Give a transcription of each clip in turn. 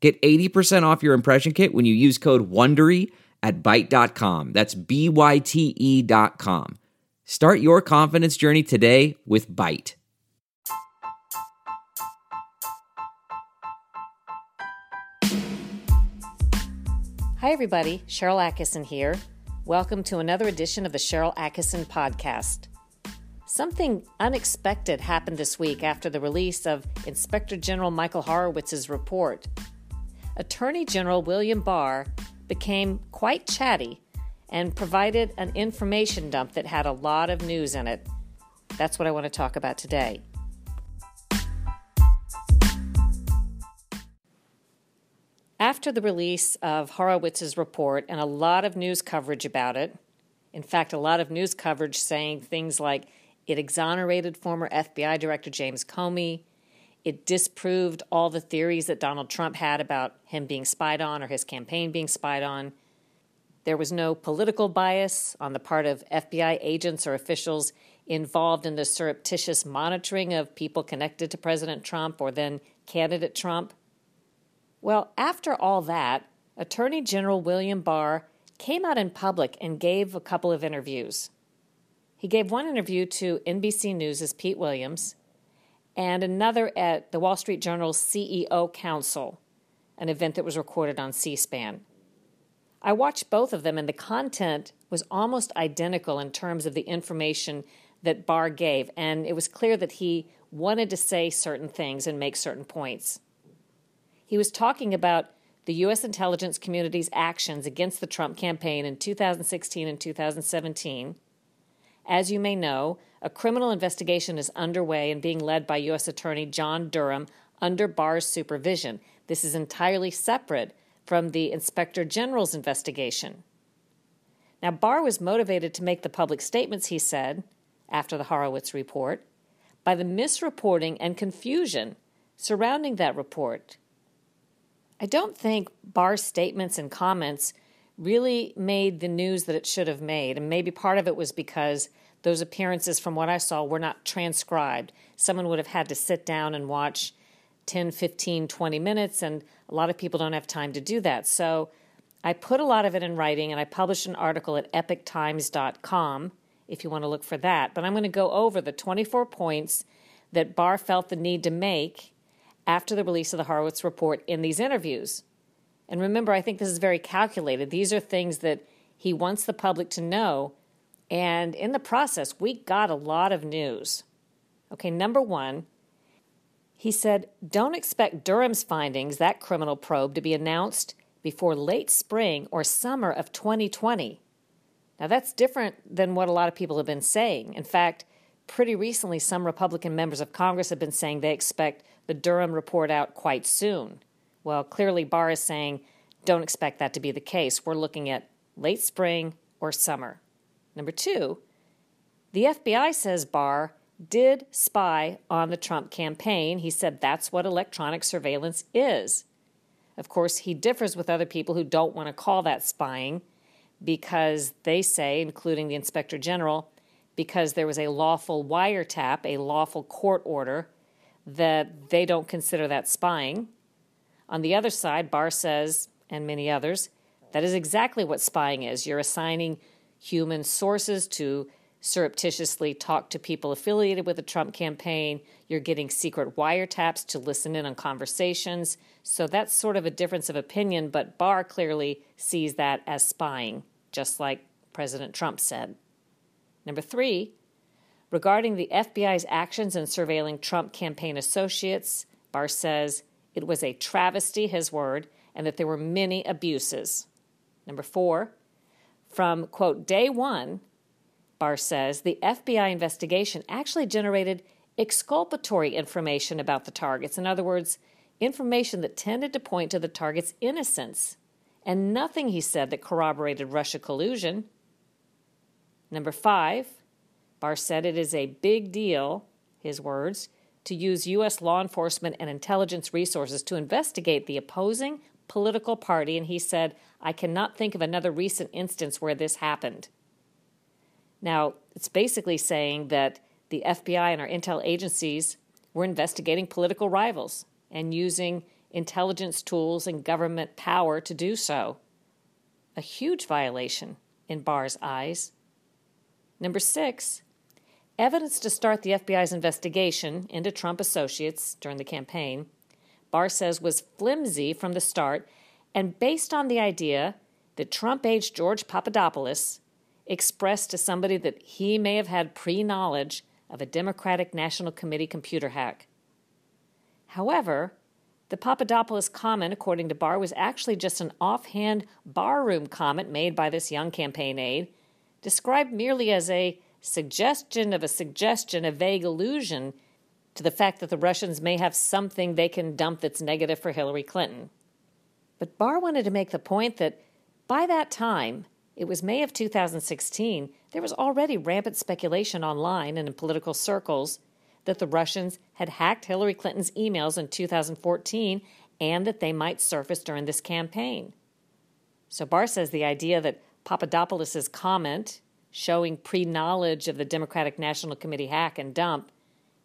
Get 80% off your impression kit when you use code WONDERY at Byte.com. That's B-Y-T-E dot com. Start your confidence journey today with Byte. Hi, everybody. Sharyl Attkisson here. Welcome to another edition of the Sharyl Attkisson podcast. Something unexpected happened this week after the release of Inspector General Michael Horowitz's report. Attorney General William Barr became quite chatty and provided an information dump that had a lot of news in it. That's what I want to talk about today. After the release of Horowitz's report and a lot of news coverage about it, in fact, a lot of news coverage saying things like it exonerated former FBI Director James Comey, it disproved all the theories that Donald Trump had about him being spied on or his campaign being spied on. There was no political bias on the part of FBI agents or officials involved in the surreptitious monitoring of people connected to President Trump or then candidate Trump. Well, after all that, Attorney General William Barr came out in public and gave a couple of interviews. He gave one interview to NBC News' Pete Williams and another at the Wall Street Journal's CEO Council, an event that was recorded on C SPAN. I watched both of them, and the content was almost identical in terms of the information that Barr gave, and it was clear that he wanted to say certain things and make certain points. He was talking about the U.S. intelligence community's actions against the Trump campaign in 2016 and 2017. As you may know, a criminal investigation is underway and being led by U.S. Attorney John Durham under Barr's supervision. This is entirely separate from the Inspector General's investigation. Now, Barr was motivated to make the public statements, he said, after the Horowitz report, by the misreporting and confusion surrounding that report. I don't think Barr's statements and comments really made the news that it should have made. And maybe part of it was because those appearances, from what I saw, were not transcribed. Someone would have had to sit down and watch 10, 15, 20 minutes, and a lot of people don't have time to do that. So I put a lot of it in writing and I published an article at epochtimes.com if you want to look for that. But I'm going to go over the 24 points that Barr felt the need to make after the release of the Horowitz report in these interviews. And remember, I think this is very calculated. These are things that he wants the public to know. And in the process, we got a lot of news. Okay, number one, he said, don't expect Durham's findings, that criminal probe, to be announced before late spring or summer of 2020. Now, that's different than what a lot of people have been saying. In fact, pretty recently, some Republican members of Congress have been saying they expect the Durham report out quite soon. Well, clearly, Barr is saying don't expect that to be the case. We're looking at late spring or summer. Number two, the FBI says Barr did spy on the Trump campaign. He said that's what electronic surveillance is. Of course, he differs with other people who don't want to call that spying because they say, including the inspector general, because there was a lawful wiretap, a lawful court order, that they don't consider that spying. On the other side, Barr says, and many others, that is exactly what spying is. You're assigning human sources to surreptitiously talk to people affiliated with the Trump campaign. You're getting secret wiretaps to listen in on conversations. So that's sort of a difference of opinion, but Barr clearly sees that as spying, just like President Trump said. Number three, regarding the FBI's actions in surveilling Trump campaign associates, Barr says it was a travesty, his word, and that there were many abuses. Number four, from quote, day one, Barr says the FBI investigation actually generated exculpatory information about the targets. In other words, information that tended to point to the target's innocence and nothing, he said, that corroborated Russia collusion. Number five, Barr said it is a big deal, his words, to use U.S. law enforcement and intelligence resources to investigate the opposing political party, and he said, I cannot think of another recent instance where this happened. Now, it's basically saying that the FBI and our intel agencies were investigating political rivals and using intelligence tools and government power to do so. A huge violation in Barr's eyes. Number six, evidence to start the FBI's investigation into Trump associates during the campaign, Barr says was flimsy from the start and based on the idea that Trump aged George Papadopoulos expressed to somebody that he may have had pre knowledge of a Democratic National Committee computer hack. However, the Papadopoulos comment, according to Barr, was actually just an offhand barroom comment made by this young campaign aide, described merely as a suggestion of a suggestion, a vague allusion to the fact that the Russians may have something they can dump that's negative for Hillary Clinton. But Barr wanted to make the point that by that time, it was May of 2016, there was already rampant speculation online and in political circles that the Russians had hacked Hillary Clinton's emails in 2014 and that they might surface during this campaign. So Barr says the idea that Papadopoulos' comment showing pre knowledge of the Democratic National Committee hack and dump,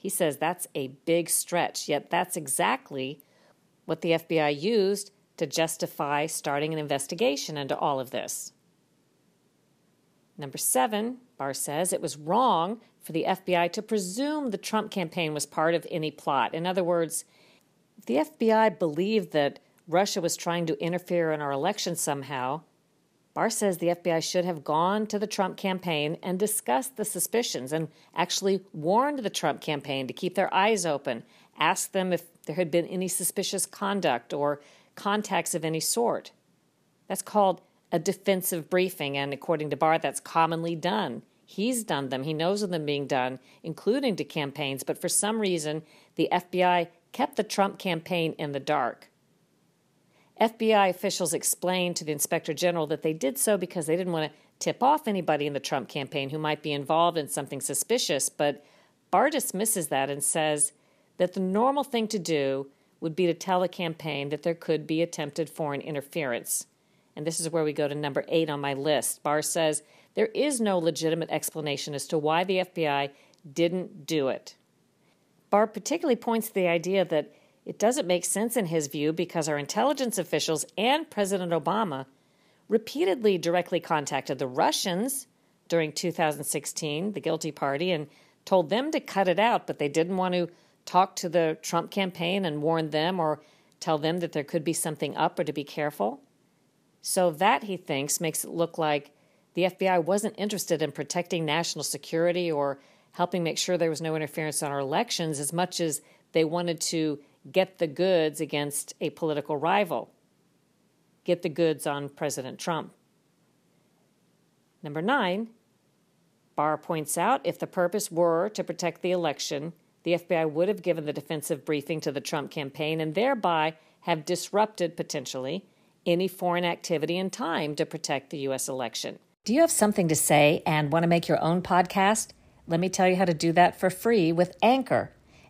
he says that's a big stretch, yet that's exactly what the FBI used to justify starting an investigation into all of this. Number seven, Barr says it was wrong for the FBI to presume the Trump campaign was part of any plot. In other words, if the FBI believed that Russia was trying to interfere in our election somehow, Barr says the FBI should have gone to the Trump campaign and discussed the suspicions and actually warned the Trump campaign to keep their eyes open, asked them if there had been any suspicious conduct or contacts of any sort. That's called a defensive briefing, and according to Barr, that's commonly done. He's done them, he knows of them being done, including to campaigns, but for some reason, the FBI kept the Trump campaign in the dark. FBI officials explained to the inspector general that they did so because they didn't want to tip off anybody in the Trump campaign who might be involved in something suspicious, but Barr dismisses that and says that the normal thing to do would be to tell a campaign that there could be attempted foreign interference and this is where we go to number eight on my list. Barr says there is no legitimate explanation as to why the FBI didn't do it. Barr particularly points to the idea that it doesn't make sense in his view because our intelligence officials and President Obama repeatedly directly contacted the Russians during 2016, the guilty party, and told them to cut it out, but they didn't want to talk to the Trump campaign and warn them or tell them that there could be something up or to be careful. So that, he thinks, makes it look like the FBI wasn't interested in protecting national security or helping make sure there was no interference on our elections as much as they wanted to get the goods against a political rival, get the goods on President Trump. Number nine, Barr points out if the purpose were to protect the election, the FBI would have given the defensive briefing to the Trump campaign and thereby have disrupted potentially any foreign activity in time to protect the U.S. election. Do you have something to say and want to make your own podcast? Let me tell you how to do that for free with Anchor.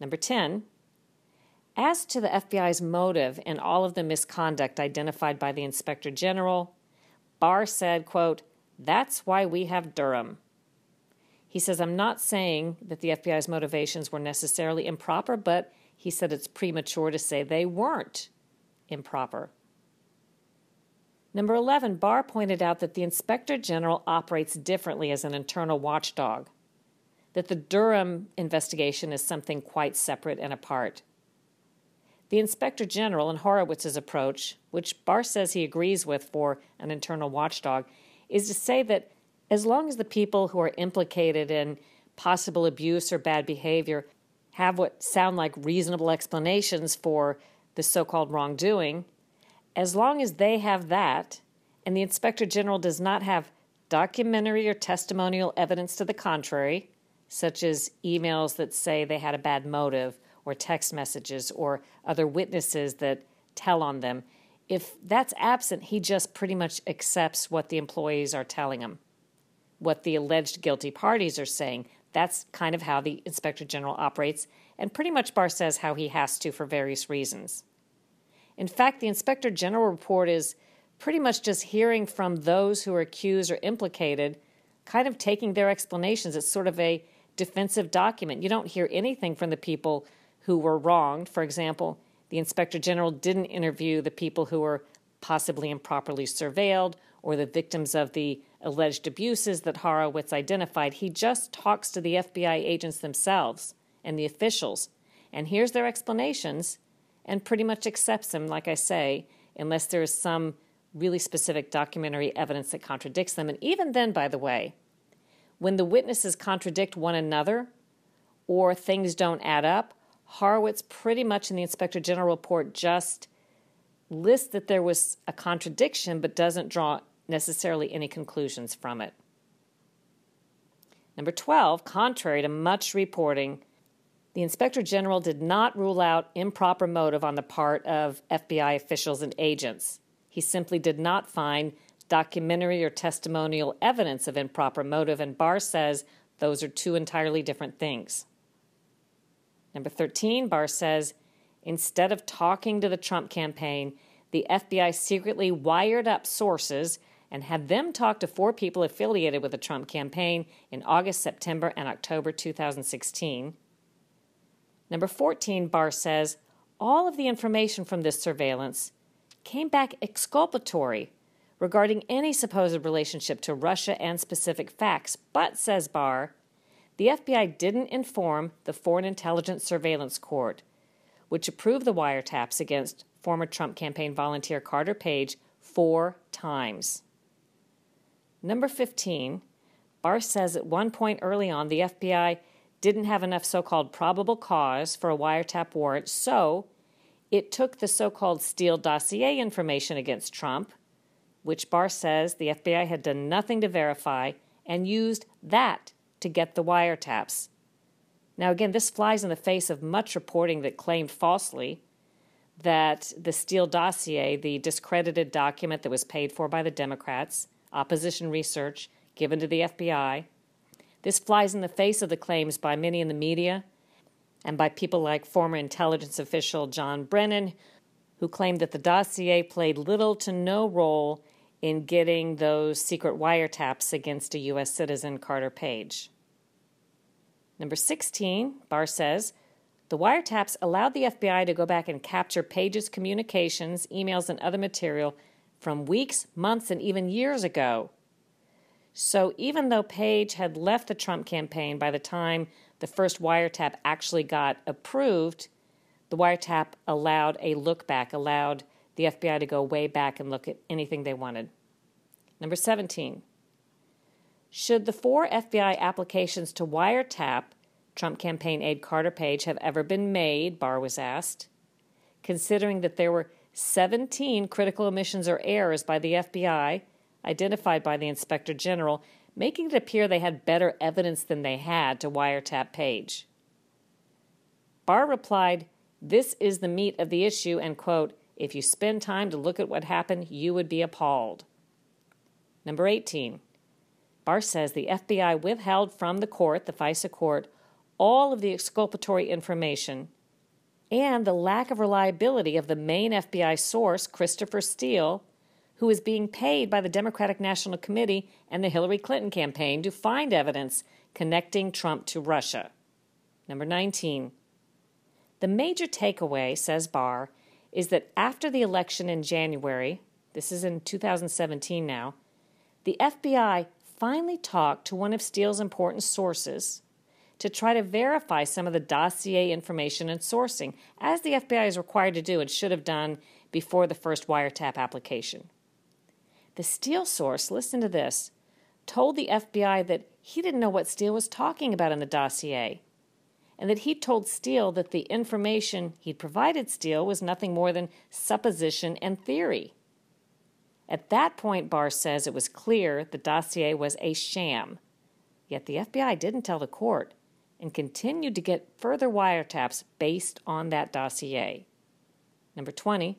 Number 10. As to the FBI's motive in all of the misconduct identified by the Inspector General, Barr said, quote, That's why we have Durham. He says, I'm not saying that the FBI's motivations were necessarily improper, but he said it's premature to say they weren't improper. Number 11, Barr pointed out that the Inspector General operates differently as an internal watchdog, that the Durham investigation is something quite separate and apart. The Inspector General and Horowitz's approach, which Barr says he agrees with for an internal watchdog, is to say that as long as the people who are implicated in possible abuse or bad behavior have what sound like reasonable explanations for the so called wrongdoing, as long as they have that, and the Inspector General does not have documentary or testimonial evidence to the contrary, such as emails that say they had a bad motive or text messages or other witnesses that tell on them. If that's absent, he just pretty much accepts what the employees are telling him, what the alleged guilty parties are saying. That's kind of how the inspector general operates, and pretty much Barr says how he has to for various reasons. In fact, the inspector general report is pretty much just hearing from those who are accused or implicated, kind of taking their explanations. It's sort of a defensive document. You don't hear anything from the people who were wronged. For example, the inspector general didn't interview the people who were possibly improperly surveilled or the victims of the alleged abuses that Horowitz identified. He just talks to the FBI agents themselves and the officials and hears their explanations and pretty much accepts them, like I say, unless there is some really specific documentary evidence that contradicts them. And even then, by the way, when the witnesses contradict one another or things don't add up, Horowitz, pretty much in the Inspector General report, just lists that there was a contradiction but doesn't draw necessarily any conclusions from it. Number 12, contrary to much reporting, the Inspector General did not rule out improper motive on the part of FBI officials and agents. He simply did not find documentary or testimonial evidence of improper motive, and Barr says those are two entirely different things. Number 13, Barr says instead of talking to the Trump campaign, the FBI secretly wired up sources and had them talk to four people affiliated with the Trump campaign in August, September, and October 2016. Number 14, Barr says all of the information from this surveillance came back exculpatory regarding any supposed relationship to Russia and specific facts, but, says Barr, the FBI didn't inform the Foreign Intelligence Surveillance Court, which approved the wiretaps against former Trump campaign volunteer Carter Page four times. Number 15, Barr says at one point early on the FBI didn't have enough so called probable cause for a wiretap warrant, so it took the so called Steele dossier information against Trump, which Barr says the FBI had done nothing to verify, and used that to get the wiretaps. Now, again, this flies in the face of much reporting that claimed falsely that the Steele dossier, the discredited document that was paid for by the Democrats, opposition research given to the FBI, this flies in the face of the claims by many in the media and by people like former intelligence official John Brennan, who claimed that the dossier played little to no role in getting those secret wiretaps against a U.S. citizen, Carter Page. Number 16, Barr says, the wiretaps allowed the FBI to go back and capture Page's communications, emails, and other material from weeks, months, and even years ago. So even though Page had left the Trump campaign by the time the first wiretap actually got approved, the wiretap allowed a look back, allowed the FBI to go way back and look at anything they wanted. Number 17. Should the four FBI applications to wiretap Trump campaign aide Carter Page have ever been made? Barr was asked. Considering that there were 17 critical omissions or errors by the FBI identified by the Inspector General, making it appear they had better evidence than they had to wiretap Page. Barr replied, This is the meat of the issue, and quote, if you spend time to look at what happened, you would be appalled. Number 18. Barr says the FBI withheld from the court, the FISA court, all of the exculpatory information and the lack of reliability of the main FBI source, Christopher Steele, who is being paid by the Democratic National Committee and the Hillary Clinton campaign to find evidence connecting Trump to Russia. Number 19. The major takeaway, says Barr, is that after the election in January, this is in 2017 now, the FBI finally talked to one of Steele's important sources to try to verify some of the dossier information and sourcing, as the FBI is required to do and should have done before the first wiretap application. The Steele source, listen to this, told the FBI that he didn't know what Steele was talking about in the dossier, and that he told Steele that the information he'd provided Steele was nothing more than supposition and theory. At that point, Barr says it was clear the dossier was a sham. Yet the FBI didn't tell the court and continued to get further wiretaps based on that dossier. Number 20.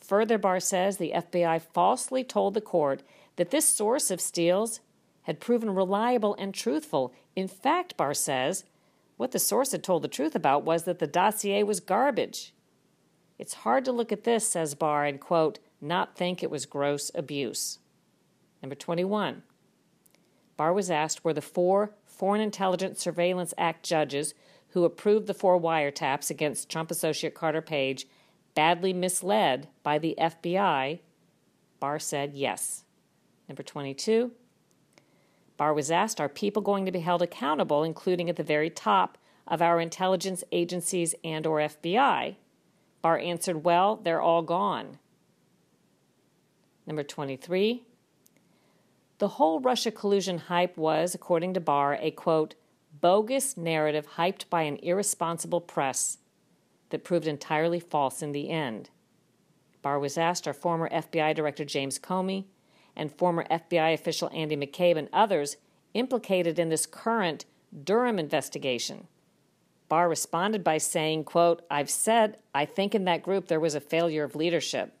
Further, Barr says the FBI falsely told the court that this source of Steele's had proven reliable and truthful. In fact, Barr says, what the source had told the truth about was that the dossier was garbage. It's hard to look at this, says Barr, and quote, not think it was gross abuse. Number 21. Barr was asked were the four Foreign Intelligence Surveillance Act judges who approved the four wiretaps against Trump associate Carter Page badly misled by the FBI? Barr said yes. Number 22. Barr was asked, Are people going to be held accountable, including at the very top of our intelligence agencies and or FBI? Barr answered, Well, they're all gone. Number 23. The whole Russia collusion hype was, according to Barr, a quote, bogus narrative hyped by an irresponsible press that proved entirely false in the end. Barr was asked are former FBI Director James Comey and former FBI official Andy McCabe and others implicated in this current Durham investigation. Barr responded by saying, quote, I've said I think in that group there was a failure of leadership.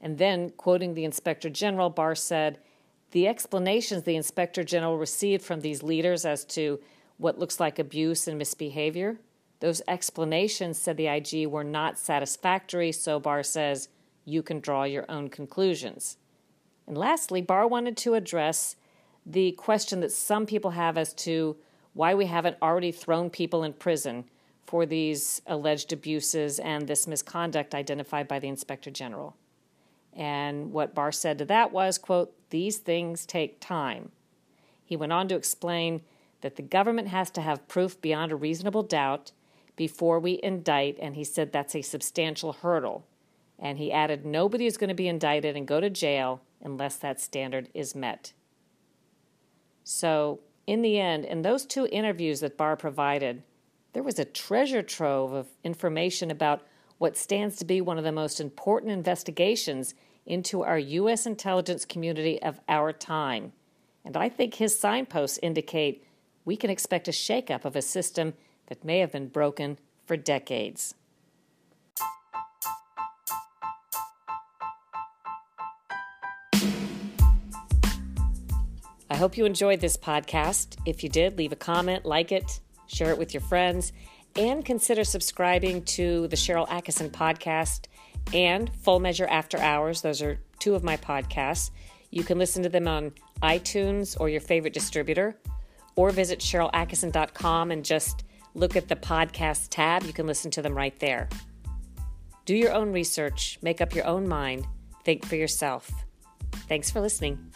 And then, quoting the Inspector General, Barr said, The explanations the Inspector General received from these leaders as to what looks like abuse and misbehavior, those explanations, said the IG, were not satisfactory, so Barr says, you can draw your own conclusions. And lastly, Barr wanted to address the question that some people have as to why we haven't already thrown people in prison for these alleged abuses and this misconduct identified by the Inspector General. And what Barr said to that was, quote, these things take time. He went on to explain that the government has to have proof beyond a reasonable doubt before we indict, and he said that's a substantial hurdle. And he added, nobody is going to be indicted and go to jail unless that standard is met. So, in the end, in those two interviews that Barr provided, there was a treasure trove of information about what stands to be one of the most important investigations into our U.S. intelligence community of our time. And I think his signposts indicate we can expect a shakeup of a system that may have been broken for decades. Hope you enjoyed this podcast. If you did, leave a comment, like it, share it with your friends, and consider subscribing to the Sharyl Attkisson podcast and Full Measure After Hours. Those are two of my podcasts. You can listen to them on iTunes or your favorite distributor, or visit SharylAttkisson.com and just look at the podcast tab. You can listen to them right there. Do your own research, make up your own mind, think for yourself. Thanks for listening.